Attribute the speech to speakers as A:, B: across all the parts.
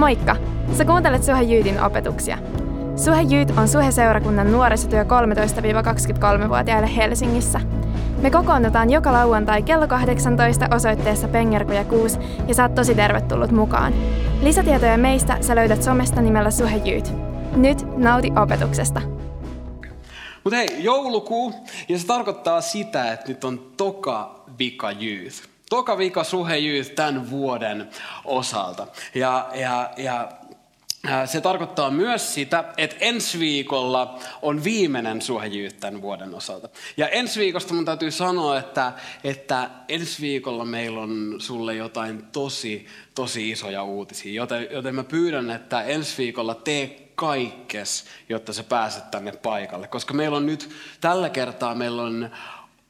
A: Moikka! Sä kuuntelet Suhe Jyytin opetuksia. Suhe Jyyt on Suhe-seurakunnan nuorisotyö 13-23-vuotiaille Helsingissä. Me kokoonnutaan joka lauantai kello 18 osoitteessa Pengerkoja 6 ja saat tosi tervetullut mukaan. Lisätietoja meistä sä löydät somesta nimellä Suhe Jyyt. Nyt nauti opetuksesta.
B: Mutta hei, joulukuu, ja se tarkoittaa sitä, että nyt on toka vika youth. Toka vika suhe youth tämän vuoden osalta. Ja, ja, ja se tarkoittaa myös sitä, että ensi viikolla on viimeinen suhejyyt tämän vuoden osalta. Ja ensi viikosta mun täytyy sanoa, että, että ensi viikolla meillä on sulle jotain tosi, tosi isoja uutisia. Joten, joten mä pyydän, että ensi viikolla tee kaikkes, jotta sä pääset tänne paikalle. Koska meillä on nyt, tällä kertaa meillä on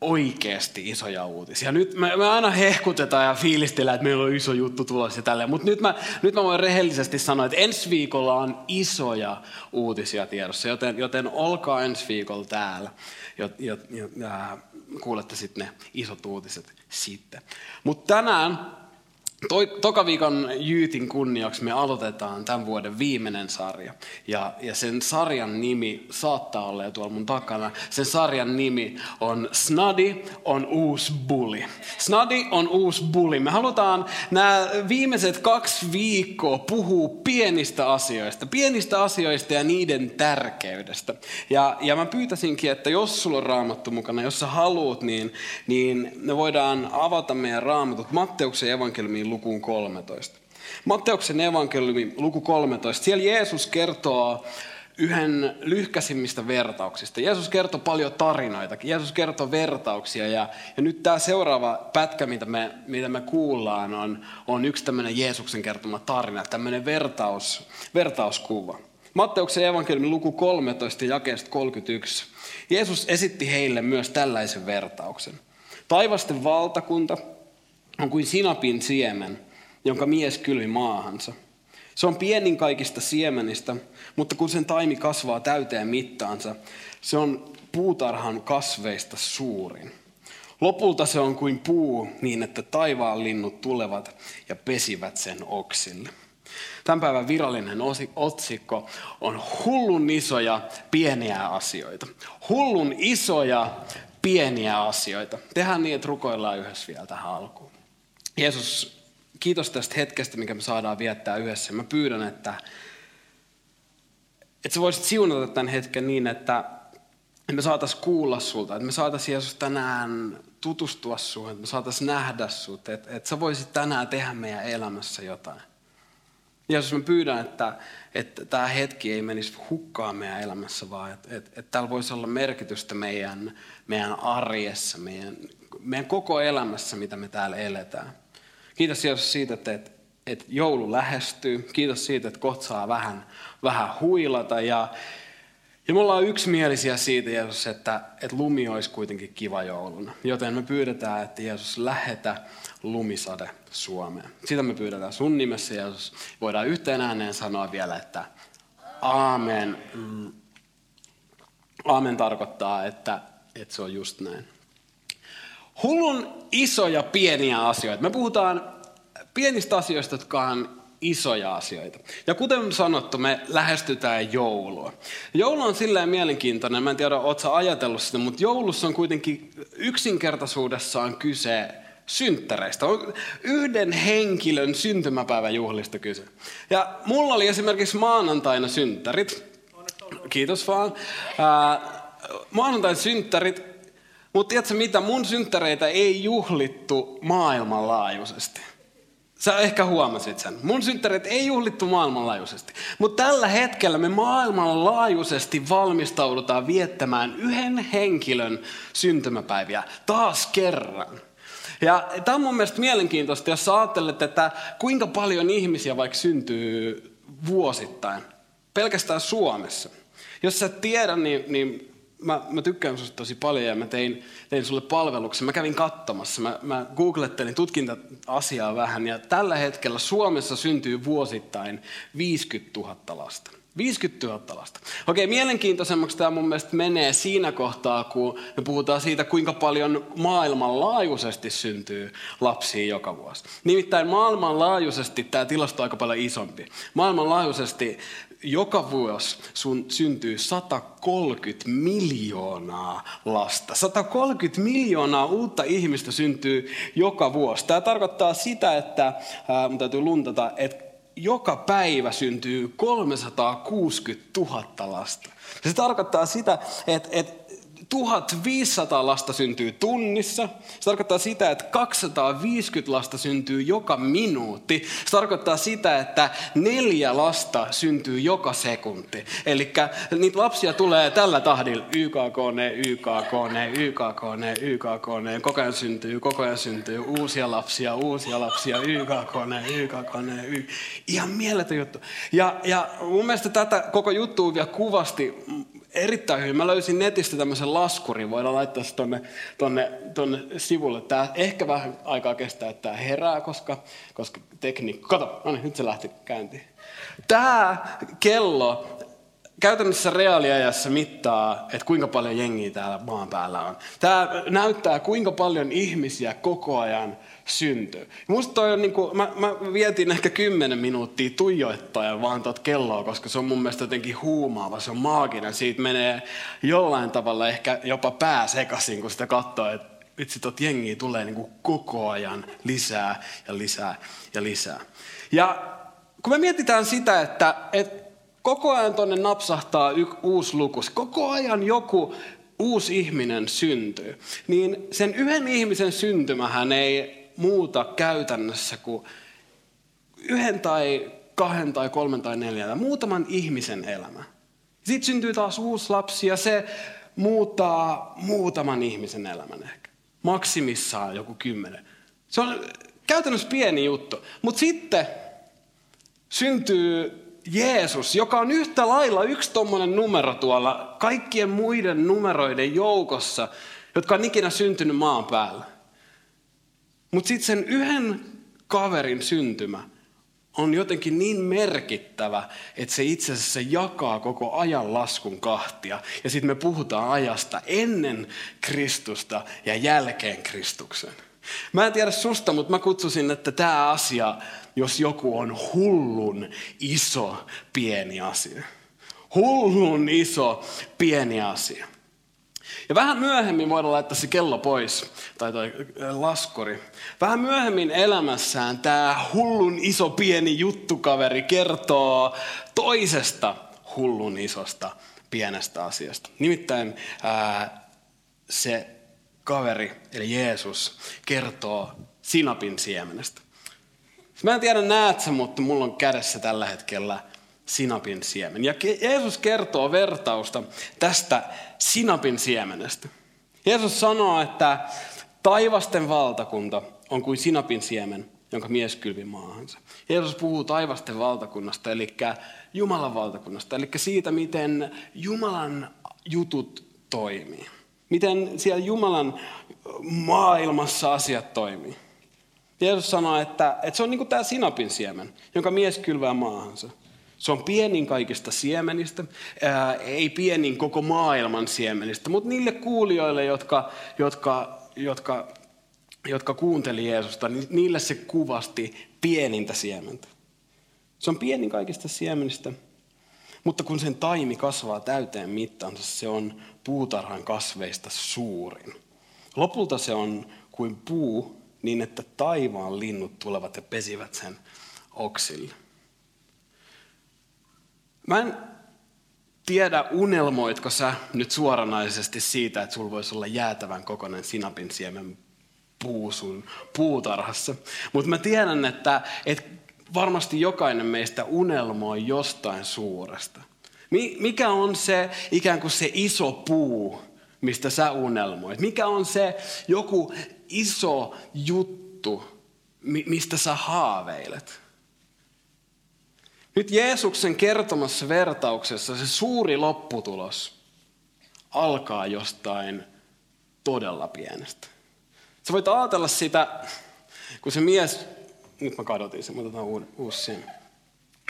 B: oikeasti isoja uutisia. Nyt me, me aina hehkutetaan ja fiilistellään, että meillä on iso juttu tulossa ja tälleen. Mutta nyt mä, nyt mä voin rehellisesti sanoa, että ensi viikolla on isoja uutisia tiedossa. Joten, joten olkaa ensi viikolla täällä. ja, ja, ja, kuulette sitten ne isot uutiset sitten. Mutta tänään Toi, toka viikon Jyytin kunniaksi me aloitetaan tämän vuoden viimeinen sarja. Ja, ja sen sarjan nimi saattaa olla jo tuolla mun takana. Sen sarjan nimi on Snadi on uusi bully. Snadi on uusi bully. Me halutaan nämä viimeiset kaksi viikkoa puhua pienistä asioista. Pienistä asioista ja niiden tärkeydestä. Ja, ja mä pyytäisinkin, että jos sulla on raamattu mukana, jos sä haluat, niin, niin me voidaan avata meidän raamatut Matteuksen evankeliumiin lukuun 13. Matteuksen evankeliumi luku 13. Siellä Jeesus kertoo yhden lyhkäisimmistä vertauksista. Jeesus kertoo paljon tarinoita, Jeesus kertoo vertauksia ja, ja nyt tämä seuraava pätkä, mitä me, mitä me kuullaan, on, on yksi tämmöinen Jeesuksen kertoma tarina, tämmöinen vertaus, vertauskuva. Matteuksen evankeliumi luku 13 jakeesta 31. Jeesus esitti heille myös tällaisen vertauksen. Taivasten valtakunta on kuin sinapin siemen, jonka mies kylvi maahansa. Se on pienin kaikista siemenistä, mutta kun sen taimi kasvaa täyteen mittaansa, se on puutarhan kasveista suurin. Lopulta se on kuin puu niin, että taivaan linnut tulevat ja pesivät sen oksille. Tämän päivän virallinen otsikko on hullun isoja pieniä asioita. Hullun isoja pieniä asioita. Tehdään niin, että rukoillaan yhdessä vielä tähän alkuun. Jeesus, kiitos tästä hetkestä, mikä me saadaan viettää yhdessä. Mä pyydän, että, että sä voisit siunata tämän hetken niin, että me saataisiin kuulla sulta, että me saataisiin Jeesus tänään tutustua suhun, että me saataisiin nähdä sut, että, että sä voisit tänään tehdä meidän elämässä jotain. Jeesus, mä pyydän, että, että tämä hetki ei menisi hukkaan meidän elämässä, vaan että, että, että täällä voisi olla merkitystä meidän, meidän arjessa, meidän, meidän koko elämässä, mitä me täällä eletään. Kiitos Jeesus siitä, että, että, että joulu lähestyy. Kiitos siitä, että kohta saa vähän, vähän huilata. Ja, ja me ollaan yksimielisiä siitä, Jeesus, että, että lumi olisi kuitenkin kiva jouluna. Joten me pyydetään, että Jeesus lähetä lumisade Suomeen. Sitä me pyydetään sun nimessä, Jeesus. Voidaan yhteen ääneen sanoa vielä, että aamen. Aamen tarkoittaa, että, että se on just näin. Hullun isoja pieniä asioita. Me puhutaan pienistä asioista, jotka on isoja asioita. Ja kuten sanottu, me lähestytään joulua. Joulu on silleen mielenkiintoinen, mä en tiedä, ootko ajatellut sitä, mutta joulussa on kuitenkin yksinkertaisuudessaan kyse synttäreistä. On yhden henkilön syntymäpäiväjuhlista kyse. Ja mulla oli esimerkiksi maanantaina synttärit. Kiitos vaan. Maanantain synttärit mutta tiedätkö mitä, mun synttäreitä ei juhlittu maailmanlaajuisesti. Sä ehkä huomasit sen. Mun synttäreitä ei juhlittu maailmanlaajuisesti. Mutta tällä hetkellä me maailmanlaajuisesti valmistaudutaan viettämään yhden henkilön syntymäpäiviä taas kerran. Ja tämä on mun mielestä mielenkiintoista, jos sä ajattelet, että kuinka paljon ihmisiä vaikka syntyy vuosittain, pelkästään Suomessa. Jos sä tiedä, niin, niin mä, mä tykkään sinusta tosi paljon ja mä tein, tein sulle palveluksen. Mä kävin katsomassa, mä, mä googlettelin, tutkin tätä asiaa vähän ja tällä hetkellä Suomessa syntyy vuosittain 50 000 lasta. 50 000 lasta. Okei, mielenkiintoisemmaksi tämä mun mielestä menee siinä kohtaa, kun me puhutaan siitä, kuinka paljon maailmanlaajuisesti syntyy lapsia joka vuosi. Nimittäin maailmanlaajuisesti tämä tilasto on aika paljon isompi. Maailmanlaajuisesti joka vuosi sun syntyy 130 miljoonaa lasta. 130 miljoonaa uutta ihmistä syntyy joka vuosi. Tämä tarkoittaa sitä, että, ää, mun täytyy luntata, että joka päivä syntyy 360 000 lasta. Se tarkoittaa sitä, että, että 1500 lasta syntyy tunnissa. Se tarkoittaa sitä, että 250 lasta syntyy joka minuutti. Se tarkoittaa sitä, että neljä lasta syntyy joka sekunti. Eli niitä lapsia tulee tällä tahdilla. YKKN, YKKN, YKKN, YKKN. Koko ajan syntyy, koko ajan syntyy uusia lapsia, uusia lapsia. YKKN, YKKN, Y. Ihan mieletön juttu. Ja, ja mun mielestä tätä koko juttua vielä kuvasti erittäin hyvin. Mä löysin netistä tämmöisen laskurin, voidaan laittaa se tonne, tonne, tonne sivulle. Tämä ehkä vähän aikaa kestää, että tämä herää, koska, koska tekniikka... Kato, no niin, nyt se lähti käyntiin. Tämä kello käytännössä reaaliajassa mittaa, että kuinka paljon jengiä täällä maan päällä on. Tämä näyttää, kuinka paljon ihmisiä koko ajan syntyy. Musta toi on niin kuin, mä, mä vietin ehkä kymmenen minuuttia tuijoittaen vaan tuot kelloa, koska se on mun mielestä jotenkin huumaava, se on maaginen. Siitä menee jollain tavalla ehkä jopa pää sekaisin, kun sitä katsoo, että vitsi, tot jengiä tulee niin kuin koko ajan lisää ja lisää ja lisää. Ja kun me mietitään sitä, että, että koko ajan tuonne napsahtaa y- uusi luku, koko ajan joku uusi ihminen syntyy, niin sen yhden ihmisen syntymähän ei muuta käytännössä kuin yhden tai kahden tai kolmen tai neljän muutaman ihmisen elämä. Sitten syntyy taas uusi lapsi ja se muuttaa muutaman ihmisen elämän ehkä. Maksimissaan joku kymmenen. Se on käytännössä pieni juttu. Mutta sitten syntyy Jeesus, joka on yhtä lailla yksi tuommoinen numero tuolla kaikkien muiden numeroiden joukossa, jotka on ikinä syntynyt maan päällä. Mutta sitten sen yhden kaverin syntymä on jotenkin niin merkittävä, että se itse asiassa jakaa koko ajan laskun kahtia. Ja sitten me puhutaan ajasta ennen Kristusta ja jälkeen Kristuksen. Mä en tiedä susta, mutta mä kutsusin, että tämä asia, jos joku on hullun iso pieni asia. Hullun iso pieni asia. Ja vähän myöhemmin voidaan laittaa se kello pois, tai toi laskuri. Vähän myöhemmin elämässään tämä hullun iso pieni juttukaveri kertoo toisesta hullun isosta pienestä asiasta. Nimittäin ää, se kaveri, eli Jeesus, kertoo sinapin siemenestä. Mä en tiedä näet sä, mutta mulla on kädessä tällä hetkellä sinapin siemen. Ja Jeesus kertoo vertausta tästä sinapin siemenestä. Jeesus sanoo, että taivasten valtakunta on kuin sinapin siemen, jonka mies kylvi maahansa. Jeesus puhuu taivasten valtakunnasta, eli Jumalan valtakunnasta, eli siitä, miten Jumalan jutut toimii. Miten siellä Jumalan maailmassa asiat toimii. Jeesus sanoo, että, että se on niin kuin tämä sinapin siemen, jonka mies kylvää maahansa. Se on pienin kaikista siemenistä, ää, ei pienin koko maailman siemenistä, mutta niille kuulijoille, jotka, jotka, jotka, jotka kuunteli Jeesusta, niin niille se kuvasti pienintä siementä. Se on pienin kaikista siemenistä, mutta kun sen taimi kasvaa täyteen mittansa, se on puutarhan kasveista suurin. Lopulta se on kuin puu, niin että taivaan linnut tulevat ja pesivät sen oksille. Mä en tiedä, unelmoitko sä nyt suoranaisesti siitä, että sulla voisi olla jäätävän kokoinen sinapin siemen puu sun puutarhassa. Mutta mä tiedän, että, että varmasti jokainen meistä unelmoi jostain suuresta. Mikä on se ikään kuin se iso puu, mistä sä unelmoit? Mikä on se joku iso juttu, mistä sä haaveilet? Nyt Jeesuksen kertomassa vertauksessa se suuri lopputulos alkaa jostain todella pienestä. Sä voit ajatella sitä, kun se mies, nyt mä kadotin sen, otetaan uusi, uusi siinä.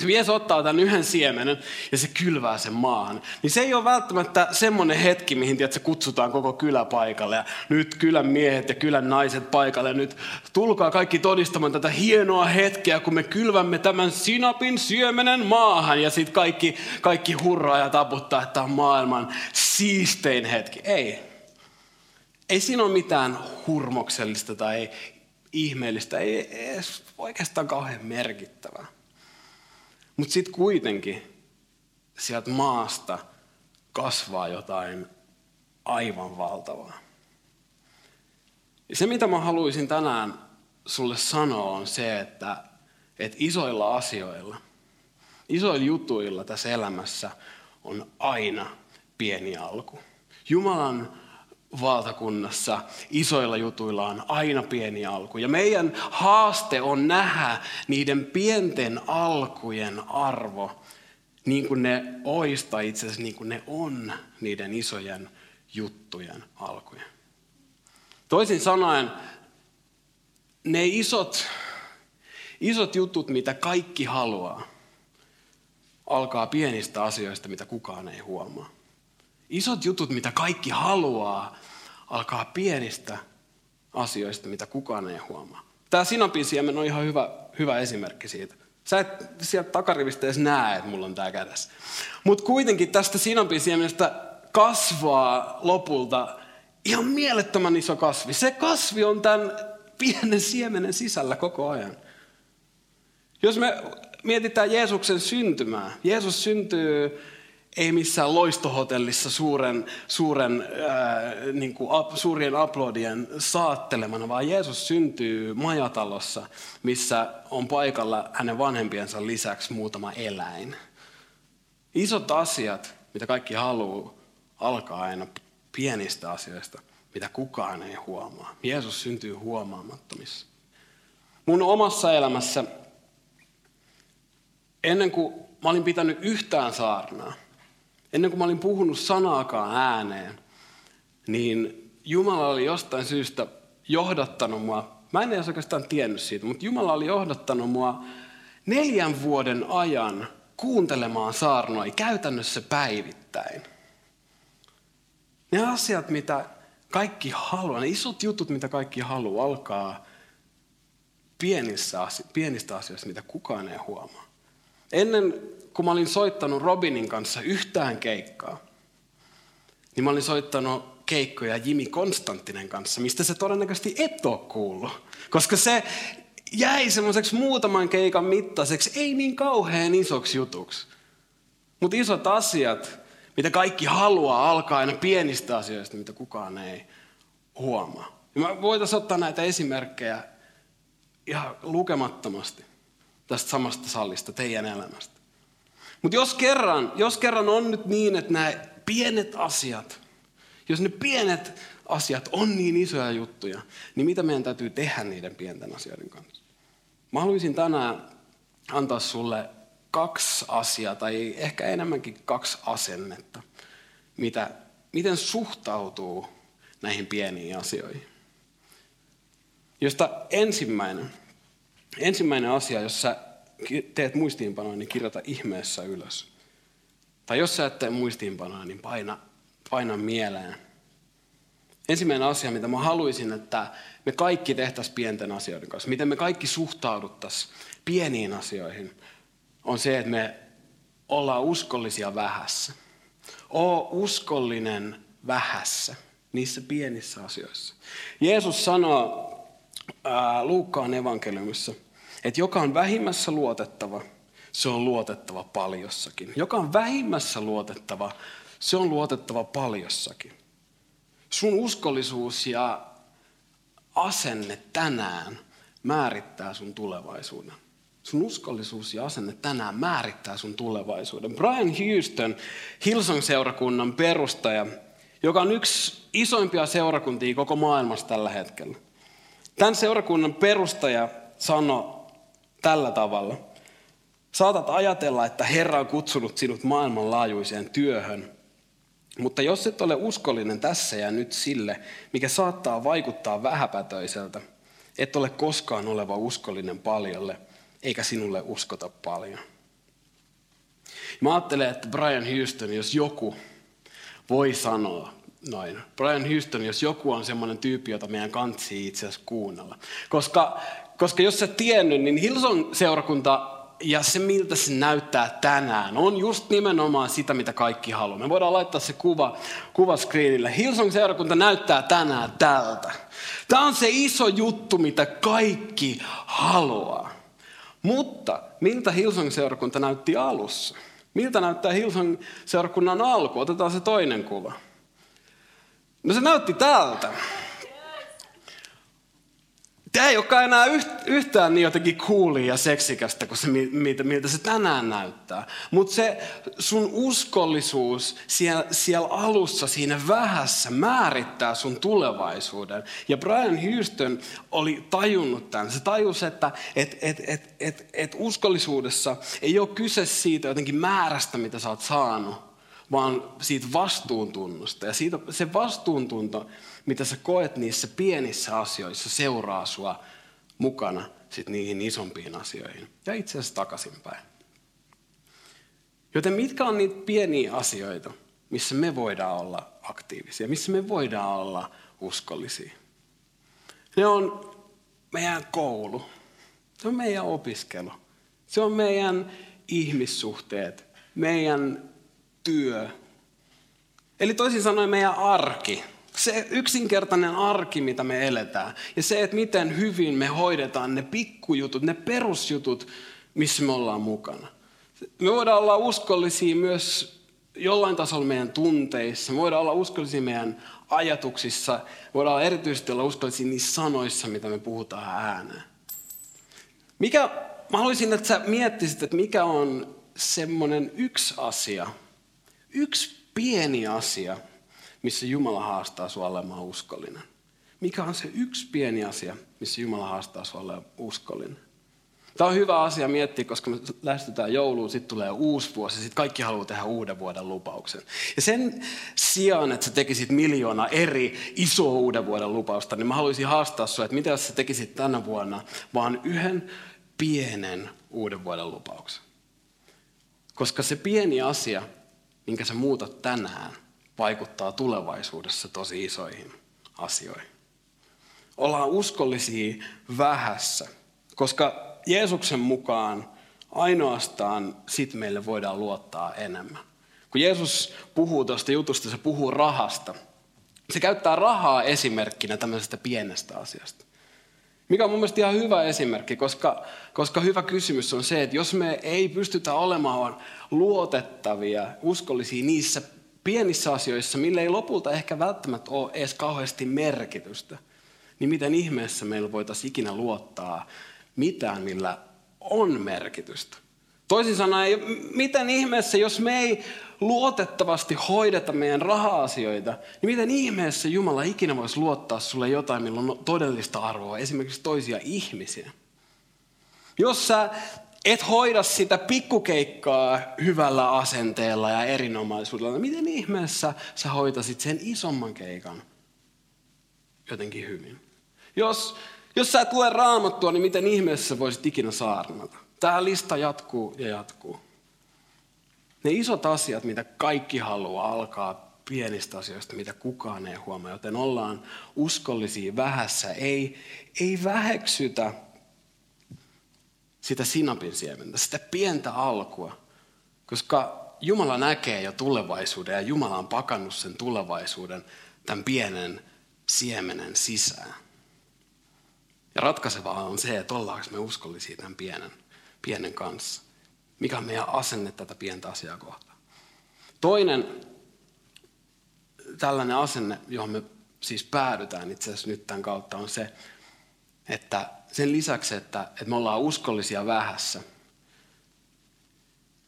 B: Mies ottaa tämän yhden siemenen ja se kylvää sen maahan, niin se ei ole välttämättä semmoinen hetki, mihin tiedät, kutsutaan koko kylä paikalle. Ja nyt kylän miehet ja kylän naiset paikalle. Nyt tulkaa kaikki todistamaan tätä hienoa hetkeä, kun me kylvämme tämän sinapin siemenen maahan. Ja sitten kaikki, kaikki hurraa ja taputtaa, että tämä on maailman siistein hetki. Ei. Ei siinä ole mitään hurmoksellista tai ihmeellistä, ei edes oikeastaan kauhean merkittävää. Mutta sitten kuitenkin sieltä maasta kasvaa jotain aivan valtavaa. Ja se, mitä mä haluaisin tänään sulle sanoa, on se, että, että isoilla asioilla, isoilla jutuilla tässä elämässä on aina pieni alku. Jumalan valtakunnassa isoilla jutuilla on aina pieni alku. Ja meidän haaste on nähdä niiden pienten alkujen arvo niin kuin ne oista itse asiassa niin kuin ne on niiden isojen juttujen alkuja. Toisin sanoen, ne isot, isot jutut, mitä kaikki haluaa, alkaa pienistä asioista, mitä kukaan ei huomaa. Isot jutut, mitä kaikki haluaa, alkaa pienistä asioista, mitä kukaan ei huomaa. Tämä sinapin on ihan hyvä, hyvä esimerkki siitä. Sä et sieltä takarivistä edes näe, että mulla on tämä kädessä. Mutta kuitenkin tästä sinapin kasvaa lopulta ihan mielettömän iso kasvi. Se kasvi on tämän pienen siemenen sisällä koko ajan. Jos me mietitään Jeesuksen syntymää. Jeesus syntyy ei missään loistohotellissa suuren, suuren, ää, niin kuin ap, suurien aplodien saattelemana, vaan Jeesus syntyy majatalossa, missä on paikalla hänen vanhempiensa lisäksi muutama eläin. Isot asiat, mitä kaikki haluaa, alkaa aina pienistä asioista, mitä kukaan ei huomaa. Jeesus syntyy huomaamattomissa. Mun omassa elämässä, ennen kuin mä olin pitänyt yhtään saarnaa, ennen kuin mä olin puhunut sanaakaan ääneen, niin Jumala oli jostain syystä johdattanut mua, mä en edes oikeastaan tiennyt siitä, mutta Jumala oli johdattanut mua neljän vuoden ajan kuuntelemaan saarnoja käytännössä päivittäin. Ne asiat, mitä kaikki haluaa, ne isot jutut, mitä kaikki haluaa, alkaa pienissä, pienistä asioista, mitä kukaan ei huomaa. Ennen kun mä olin soittanut Robinin kanssa yhtään keikkaa, niin mä olin soittanut keikkoja Jimi Konstanttinen kanssa, mistä se todennäköisesti et ole kuullut. Koska se jäi semmoiseksi muutaman keikan mittaiseksi, ei niin kauhean isoksi jutuksi. Mutta isot asiat, mitä kaikki haluaa, alkaa aina pienistä asioista, mitä kukaan ei huomaa. Ja mä voitaisiin ottaa näitä esimerkkejä ihan lukemattomasti tästä samasta sallista, teidän elämästä. Mutta jos kerran, jos kerran on nyt niin, että nämä pienet asiat, jos ne pienet asiat on niin isoja juttuja, niin mitä meidän täytyy tehdä niiden pienten asioiden kanssa? Mä haluaisin tänään antaa sulle kaksi asiaa, tai ehkä enemmänkin kaksi asennetta, mitä, miten suhtautuu näihin pieniin asioihin. Josta ensimmäinen, ensimmäinen asia, jossa teet muistiinpanoja, niin kirjoita ihmeessä ylös. Tai jos sä et tee muistiinpanoja, niin paina, paina mieleen. Ensimmäinen asia, mitä mä haluaisin, että me kaikki tehtäisiin pienten asioiden kanssa, miten me kaikki suhtauduttaisiin pieniin asioihin, on se, että me ollaan uskollisia vähässä. Oo uskollinen vähässä, niissä pienissä asioissa. Jeesus sanoo ää, Luukkaan evankeliumissa, että joka on vähimmässä luotettava, se on luotettava paljossakin. Joka on vähimmässä luotettava, se on luotettava paljossakin. Sun uskollisuus ja asenne tänään määrittää sun tulevaisuuden. Sun uskollisuus ja asenne tänään määrittää sun tulevaisuuden. Brian Houston, Hillsong-seurakunnan perustaja, joka on yksi isoimpia seurakuntia koko maailmassa tällä hetkellä. Tämän seurakunnan perustaja sanoi tällä tavalla. Saatat ajatella, että Herra on kutsunut sinut maailmanlaajuiseen työhön, mutta jos et ole uskollinen tässä ja nyt sille, mikä saattaa vaikuttaa vähäpätöiseltä, et ole koskaan oleva uskollinen paljolle, eikä sinulle uskota paljon. Mä ajattelen, että Brian Houston, jos joku voi sanoa noin. Brian Houston, jos joku on semmoinen tyyppi, jota meidän kantsii itse asiassa kuunnella. Koska, koska jos sä tiennyt, niin Hilson seurakunta ja se, miltä se näyttää tänään, on just nimenomaan sitä, mitä kaikki haluaa. Me voidaan laittaa se kuva, kuva screenille. Hillsong seurakunta näyttää tänään tältä. Tämä on se iso juttu, mitä kaikki haluaa. Mutta miltä Hillsong seurakunta näytti alussa? Miltä näyttää Hillsong seurakunnan alku? Otetaan se toinen kuva. No se näytti tältä. Tämä ei olekaan enää yhtään niin jotenkin coolia ja seksikästä kuin se, miltä, se tänään näyttää. Mutta se sun uskollisuus siellä, siellä alussa, siinä vähässä, määrittää sun tulevaisuuden. Ja Brian Houston oli tajunnut tämän. Se tajusi, että et, et, et, et, et uskollisuudessa ei ole kyse siitä jotenkin määrästä, mitä sä oot saanut, vaan siitä vastuuntunnosta. Ja siitä, se vastuuntunto, mitä sä koet niissä pienissä asioissa, seuraa sua mukana sit niihin isompiin asioihin. Ja itse asiassa takaisinpäin. Joten mitkä on niitä pieniä asioita, missä me voidaan olla aktiivisia, missä me voidaan olla uskollisia? Ne on meidän koulu, se on meidän opiskelu, se on meidän ihmissuhteet, meidän työ. Eli toisin sanoen meidän arki, se yksinkertainen arki, mitä me eletään. Ja se, että miten hyvin me hoidetaan ne pikkujutut, ne perusjutut, missä me ollaan mukana. Me voidaan olla uskollisia myös jollain tasolla meidän tunteissa. Me voidaan olla uskollisia meidän ajatuksissa. Me voidaan erityisesti olla uskollisia niissä sanoissa, mitä me puhutaan ääneen. Mikä, mä haluaisin, että sä miettisit, että mikä on semmoinen yksi asia, yksi pieni asia, missä Jumala haastaa sinua olemaan uskollinen? Mikä on se yksi pieni asia, missä Jumala haastaa sinua olemaan uskollinen? Tämä on hyvä asia miettiä, koska me lähestytään jouluun, sitten tulee uusi vuosi, sitten kaikki haluaa tehdä uuden vuoden lupauksen. Ja sen sijaan, että sä tekisit miljoona eri isoa uuden vuoden lupausta, niin mä haluaisin haastaa sinua, että mitä jos sä tekisit tänä vuonna vaan yhden pienen uuden vuoden lupauksen. Koska se pieni asia, minkä sä muutat tänään, vaikuttaa tulevaisuudessa tosi isoihin asioihin. Ollaan uskollisia vähässä, koska Jeesuksen mukaan ainoastaan sit meille voidaan luottaa enemmän. Kun Jeesus puhuu tuosta jutusta, se puhuu rahasta. Se käyttää rahaa esimerkkinä tämmöisestä pienestä asiasta. Mikä on mun mielestä ihan hyvä esimerkki, koska, koska hyvä kysymys on se, että jos me ei pystytä olemaan luotettavia, uskollisia niissä pienissä asioissa, millä ei lopulta ehkä välttämättä ole edes kauheasti merkitystä, niin miten ihmeessä meillä voitaisiin ikinä luottaa mitään, millä on merkitystä. Toisin sanoen, miten ihmeessä, jos me ei luotettavasti hoideta meidän raha-asioita, niin miten ihmeessä Jumala ikinä voisi luottaa sulle jotain, millä on todellista arvoa, esimerkiksi toisia ihmisiä. Jos sä et hoida sitä pikkukeikkaa hyvällä asenteella ja erinomaisuudella, niin miten ihmeessä sä hoitasit sen isomman keikan jotenkin hyvin? Jos, jos sä et lue raamattua, niin miten ihmeessä voisit ikinä saarnata? Tämä lista jatkuu ja jatkuu. Ne isot asiat, mitä kaikki haluaa, alkaa pienistä asioista, mitä kukaan ei huomaa. Joten ollaan uskollisia vähässä. Ei, ei väheksytä sitä sinapin siementä, sitä pientä alkua. Koska Jumala näkee jo tulevaisuuden ja Jumala on pakannut sen tulevaisuuden tämän pienen siemenen sisään. Ja ratkaisevaa on se, että ollaanko me uskollisia tämän pienen, pienen kanssa. Mikä on meidän asenne tätä pientä asiaa kohtaan. Toinen tällainen asenne, johon me siis päädytään itse asiassa nyt tämän kautta, on se, että sen lisäksi, että, että me ollaan uskollisia vähässä,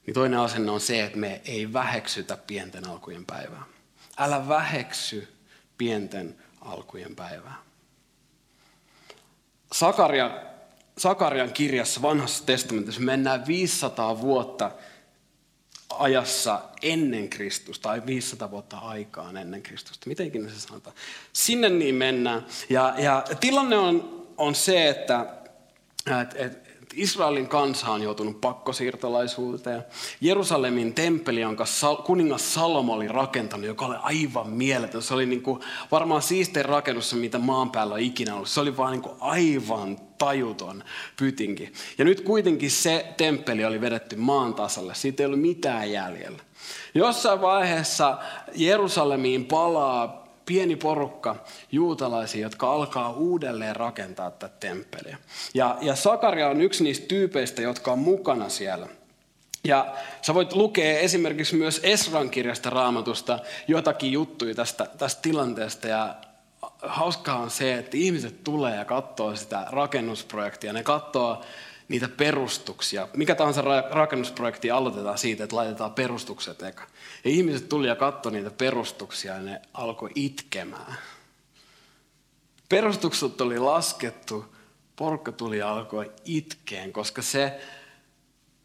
B: niin toinen asenne on se, että me ei väheksytä pienten alkujen päivää. Älä väheksy pienten alkujen päivää. Sakaria, Sakarian kirjassa vanhassa testamentissa mennään 500 vuotta ajassa ennen Kristusta, tai 500 vuotta aikaan ennen Kristusta. Miten ikinä se sanotaan? Sinne niin mennään. Ja, ja tilanne on on se, että et, et, Israelin kansa on joutunut pakkosiirtolaisuuteen. Jerusalemin temppeli, jonka kuningas Salomo oli rakentanut, joka oli aivan mieletön. Se oli niin kuin varmaan siistein rakennus, mitä maan päällä on ikinä ollut. Se oli vaan niin kuin aivan tajuton pytinki. Ja nyt kuitenkin se temppeli oli vedetty maan tasalle. Siitä ei ollut mitään jäljellä. Jossain vaiheessa Jerusalemiin palaa pieni porukka juutalaisia, jotka alkaa uudelleen rakentaa tätä temppeliä. Ja, ja Sakaria on yksi niistä tyypeistä, jotka on mukana siellä. Ja sä voit lukea esimerkiksi myös Esran kirjasta raamatusta jotakin juttuja tästä, tästä tilanteesta. Ja hauskaa on se, että ihmiset tulee ja katsoo sitä rakennusprojektia. Ne katsoo niitä perustuksia. Mikä tahansa rakennusprojekti aloitetaan siitä, että laitetaan perustukset eka. Ja ihmiset tuli ja katsoi niitä perustuksia ja ne alkoi itkemään. Perustukset oli laskettu, porukka tuli ja alkoi itkeen, koska se,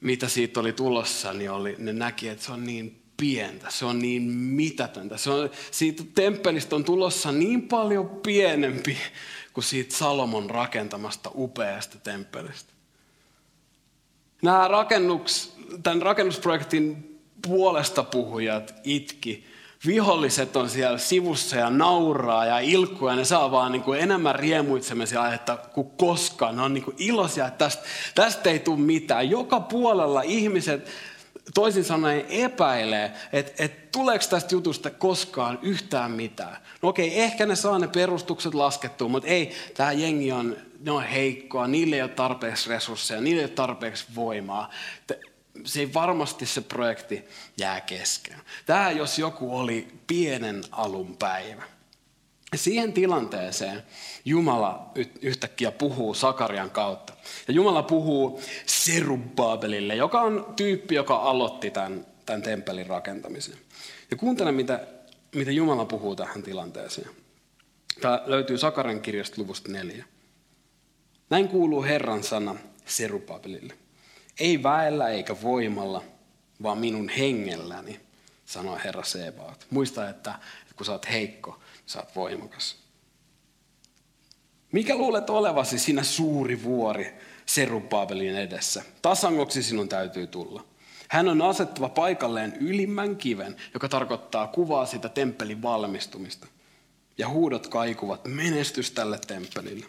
B: mitä siitä oli tulossa, niin oli, ne näki, että se on niin pientä, se on niin mitätöntä. Se on, siitä temppelistä on tulossa niin paljon pienempi kuin siitä Salomon rakentamasta upeasta temppelistä. Nämä rakennuks, tämän rakennusprojektin puolesta puhujat itki. Viholliset on siellä sivussa ja nauraa ja ilkkuu ja ne saa vaan niin kuin enemmän riemuitsemisia aihetta kuin koskaan. Ne on niin kuin iloisia, että tästä, tästä ei tule mitään. Joka puolella ihmiset toisin sanoen epäilee, että, että tuleeko tästä jutusta koskaan yhtään mitään. No okei, ehkä ne saa ne perustukset laskettua, mutta ei, tämä jengi on, ne on heikkoa, niille ei ole tarpeeksi resursseja, niille ei ole tarpeeksi voimaa. Se ei varmasti se projekti jää kesken. Tämä jos joku oli pienen alun päivä. Siihen tilanteeseen Jumala yhtäkkiä puhuu Sakarian kautta. Ja Jumala puhuu Serubabelille, joka on tyyppi, joka aloitti tämän, tämän temppelin rakentamisen. Ja kuuntele, mitä, mitä Jumala puhuu tähän tilanteeseen. Tämä löytyy Sakarian kirjasta luvusta neljä. Näin kuuluu Herran sana Serubabelille. Ei väellä eikä voimalla, vaan minun hengelläni, sanoi Herra Sebaat. Muista, että kun sä oot heikko, sä oot voimakas. Mikä luulet olevasi sinä suuri vuori Serubabelin edessä? Tasangoksi sinun täytyy tulla. Hän on asettava paikalleen ylimmän kiven, joka tarkoittaa kuvaa sitä temppelin valmistumista. Ja huudot kaikuvat menestys tälle temppelille.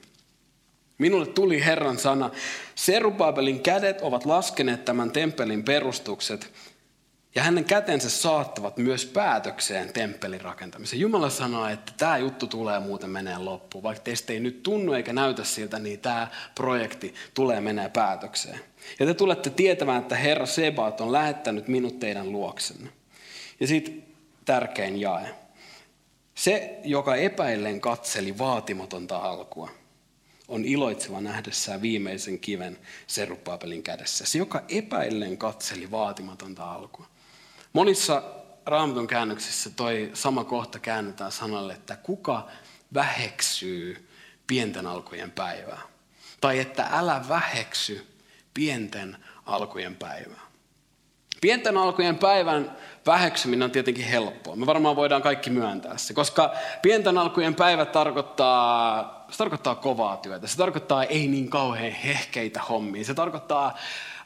B: Minulle tuli Herran sana, Serubabelin kädet ovat laskeneet tämän temppelin perustukset, ja hänen kätensä saattavat myös päätökseen temppelin rakentamisen. Jumala sanoo, että tämä juttu tulee muuten menee loppuun. Vaikka teistä ei nyt tunnu eikä näytä siltä, niin tämä projekti tulee menee päätökseen. Ja te tulette tietämään, että Herra Sebaat on lähettänyt minut teidän luoksenne. Ja sitten tärkein jae. Se, joka epäillen katseli vaatimatonta alkua, on iloitseva nähdessään viimeisen kiven Serupapelin kädessä. Se, joka epäillen katseli vaatimatonta alkua. Monissa raamatun käännöksissä toi sama kohta käännetään sanalle, että kuka väheksyy pienten alkujen päivää. Tai että älä väheksy pienten alkujen päivää. Pienten alkujen päivän väheksyminen on tietenkin helppoa. Me varmaan voidaan kaikki myöntää se, koska pienten alkujen päivä tarkoittaa, se tarkoittaa kovaa työtä. Se tarkoittaa ei niin kauhean hehkeitä hommia. Se tarkoittaa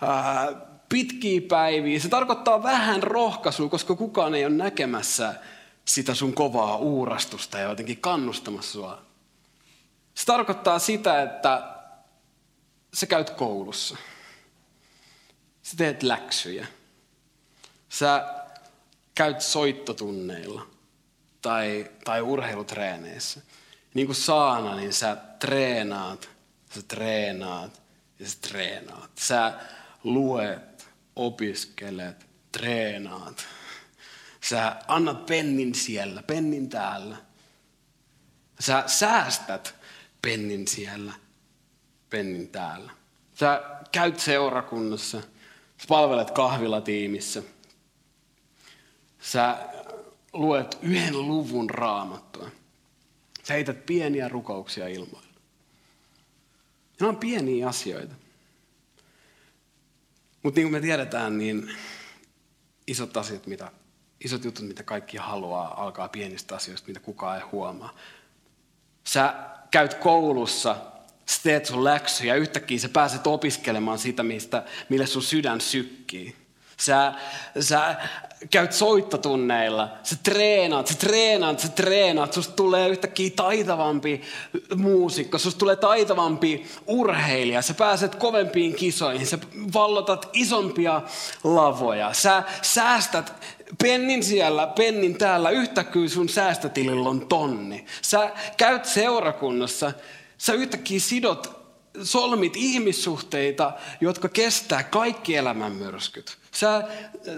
B: ää, pitkiä päiviä. Se tarkoittaa vähän rohkaisua, koska kukaan ei ole näkemässä sitä sun kovaa uurastusta ja jotenkin kannustamassa sua. Se tarkoittaa sitä, että sä käyt koulussa. Sä teet läksyjä. Sä käyt soittotunneilla tai, tai urheilutreeneissä. Niin kuin saana, niin sä treenaat, sä treenaat ja sä treenaat. Sä luet, opiskelet, treenaat. Sä annat pennin siellä, pennin täällä. Sä säästät pennin siellä, pennin täällä. Sä käyt seurakunnassa, sä palvelet kahvilatiimissä. Sä luet yhden luvun raamattua. Sä heität pieniä rukouksia ilmoille. Ne on pieniä asioita. Mutta niin kuin me tiedetään, niin isot asiat, mitä, isot jutut, mitä kaikki haluaa, alkaa pienistä asioista, mitä kukaan ei huomaa. Sä käyt koulussa Sä teet sun läksy ja yhtäkkiä sä pääset opiskelemaan sitä, mistä, mille sun sydän sykkii. Sä, sä käyt soittotunneilla, sä treenaat, sä treenaat, sä treenaat, susta tulee yhtäkkiä taitavampi muusikko, susta tulee taitavampi urheilija, sä pääset kovempiin kisoihin, sä vallotat isompia lavoja, sä säästät pennin siellä, pennin täällä, yhtäkkiä sun säästötilillä on tonni. Sä käyt seurakunnassa, sä yhtäkkiä sidot solmit ihmissuhteita, jotka kestää kaikki elämän myrskyt. Sä,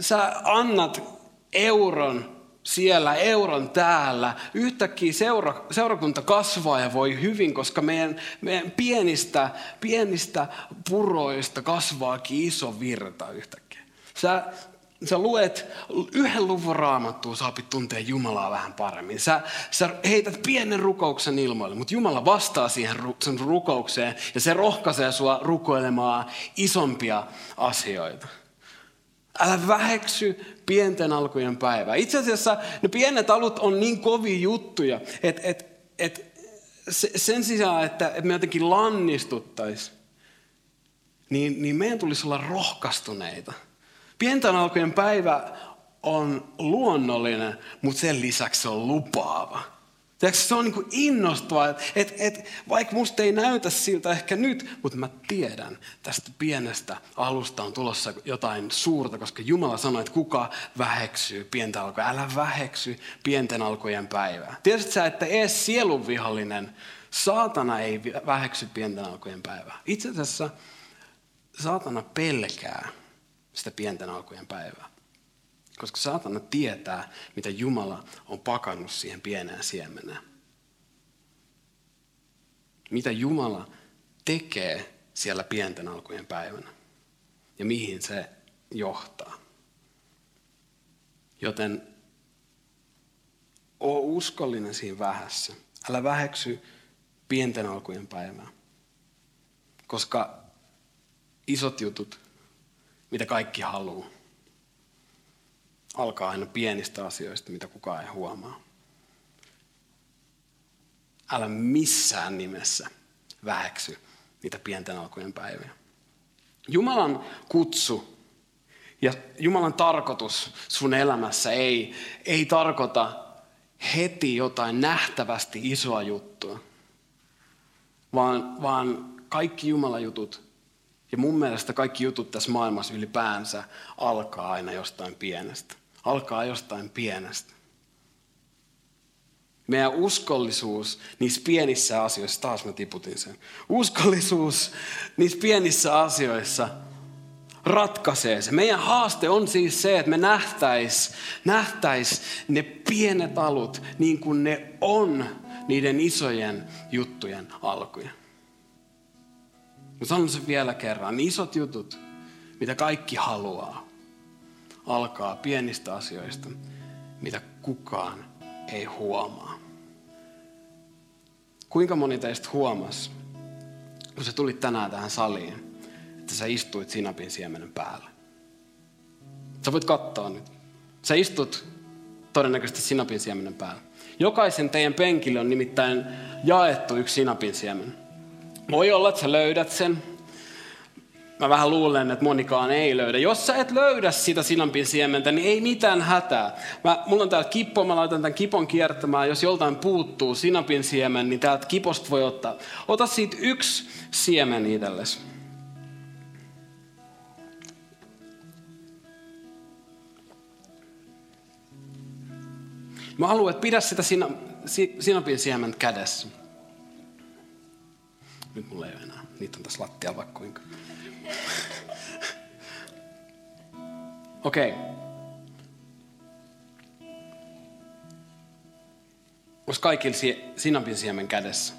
B: sä annat euron siellä, euron täällä. Yhtäkkiä seura, seurakunta kasvaa ja voi hyvin, koska meidän, meidän pienistä, pienistä puroista kasvaakin iso virta yhtäkkiä. Sä, sä luet yhden luvun raamattua, sä opit tuntea Jumalaa vähän paremmin. Sä, sä heität pienen rukouksen ilmoille, mutta Jumala vastaa siihen sen rukoukseen ja se rohkaisee sua rukoilemaan isompia asioita. Älä väheksy pienten alkujen päivää. Itse asiassa ne pienet alut on niin kovia juttuja, että et, et sen sijaan, että me jotenkin lannistuttaisiin, niin, niin meidän tulisi olla rohkastuneita. Pienten alkujen päivä on luonnollinen, mutta sen lisäksi se on lupaava. Tiedätkö, se on niin kuin innostava, että et, et, vaikka musta ei näytä siltä ehkä nyt, mutta mä tiedän, tästä pienestä alusta on tulossa jotain suurta, koska Jumala sanoi, että kuka väheksyy pientä alkuja. Älä väheksy pienten alkujen päivää. Tiedätkö sä, että ees sielunvihollinen, saatana ei väheksy pienten alkujen päivää. Itse asiassa saatana pelkää sitä pienten alkujen päivää. Koska saatana tietää, mitä Jumala on pakannut siihen pieneen siemeneen. Mitä Jumala tekee siellä pienten alkujen päivänä. Ja mihin se johtaa. Joten oo uskollinen siinä vähässä. Älä väheksy pienten alkujen päivää. Koska isot jutut, mitä kaikki haluaa, alkaa aina pienistä asioista, mitä kukaan ei huomaa. Älä missään nimessä väheksy niitä pienten alkujen päiviä. Jumalan kutsu ja Jumalan tarkoitus sun elämässä ei, ei tarkoita heti jotain nähtävästi isoa juttua, vaan, vaan kaikki Jumalan jutut ja mun mielestä kaikki jutut tässä maailmassa ylipäänsä alkaa aina jostain pienestä alkaa jostain pienestä. Meidän uskollisuus niissä pienissä asioissa, taas mä tiputin sen, uskollisuus niissä pienissä asioissa ratkaisee se. Meidän haaste on siis se, että me nähtäis, nähtäis ne pienet alut niin kuin ne on niiden isojen juttujen alkuja. Mä sanon sen vielä kerran, isot jutut, mitä kaikki haluaa, alkaa pienistä asioista, mitä kukaan ei huomaa. Kuinka moni teistä huomasi, kun sä tulit tänään tähän saliin, että sä istuit sinapin siemenen päällä? Sä voit katsoa nyt. Sä istut todennäköisesti sinapin siemenen päällä. Jokaisen teidän penkille on nimittäin jaettu yksi sinapin siemen. Voi olla, että sä löydät sen, Mä vähän luulen, että monikaan ei löydä. Jos sä et löydä sitä sinampin siementä, niin ei mitään hätää. Mä, mulla on täällä kippo, mä laitan tämän kipon kiertämään. Jos joltain puuttuu sinapin siemen, niin täältä kiposta voi ottaa. Ota siitä yksi siemen itsellesi. Mä haluan, että pidä sitä sina, sinapin siemen kädessä. Nyt mulla ei ole enää. Niitä on tässä lattialla vaikka kuinka. Okei. Okay. Onko kaikilla sinapin siemen kädessä?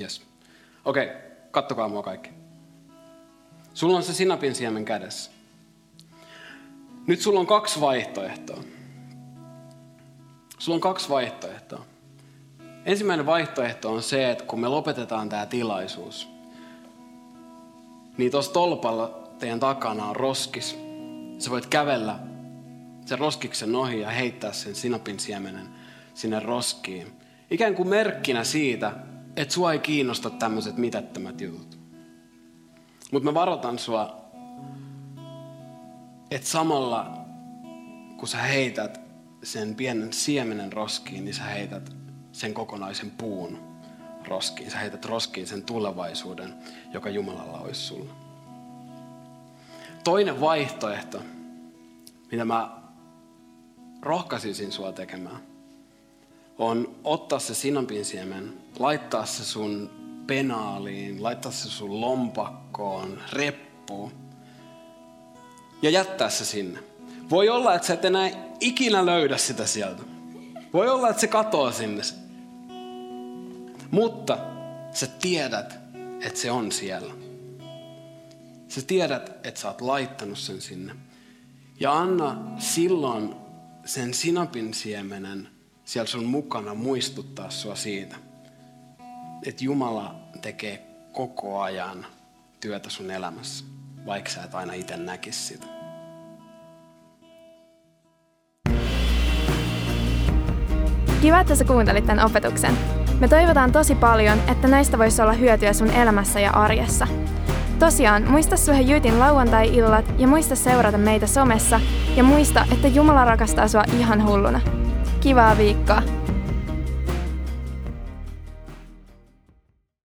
B: Yes. Okei, okay. kattokaa mua kaikki. Sulla on se sinapin siemen kädessä. Nyt sulla on kaksi vaihtoehtoa. Sulla on kaksi vaihtoehtoa. Ensimmäinen vaihtoehto on se, että kun me lopetetaan tämä tilaisuus, niin tuossa tolpalla teidän takana on roskis. Sä voit kävellä sen roskiksen ohi ja heittää sen sinapin siemenen sinne roskiin. Ikään kuin merkkinä siitä, että sua ei kiinnosta tämmöiset mitättömät jutut. Mutta mä varoitan sua, että samalla kun sä heität sen pienen siemenen roskiin, niin sä heität sen kokonaisen puun roskiin. Sä heität roskiin sen tulevaisuuden, joka Jumalalla olisi sulla. Toinen vaihtoehto, mitä mä rohkaisisin sua tekemään, on ottaa se sinapin siemen, laittaa se sun penaaliin, laittaa se sun lompakkoon, reppuun ja jättää se sinne. Voi olla, että sä et enää ikinä löydä sitä sieltä. Voi olla, että se katoaa sinne. Mutta sä tiedät, että se on siellä. Sä tiedät, että sä oot laittanut sen sinne. Ja anna silloin sen sinapin siemenen siellä sun mukana muistuttaa sua siitä, että Jumala tekee koko ajan työtä sun elämässä, vaikka sä et aina itse näkisi sitä.
A: Kiva, että sä kuuntelit tämän opetuksen. Me toivotaan tosi paljon, että näistä voisi olla hyötyä sun elämässä ja arjessa. Tosiaan, muista Suhe Jyytin lauantai-illat ja muista seurata meitä somessa ja muista, että Jumala rakastaa sua ihan hulluna. Kivaa viikkoa!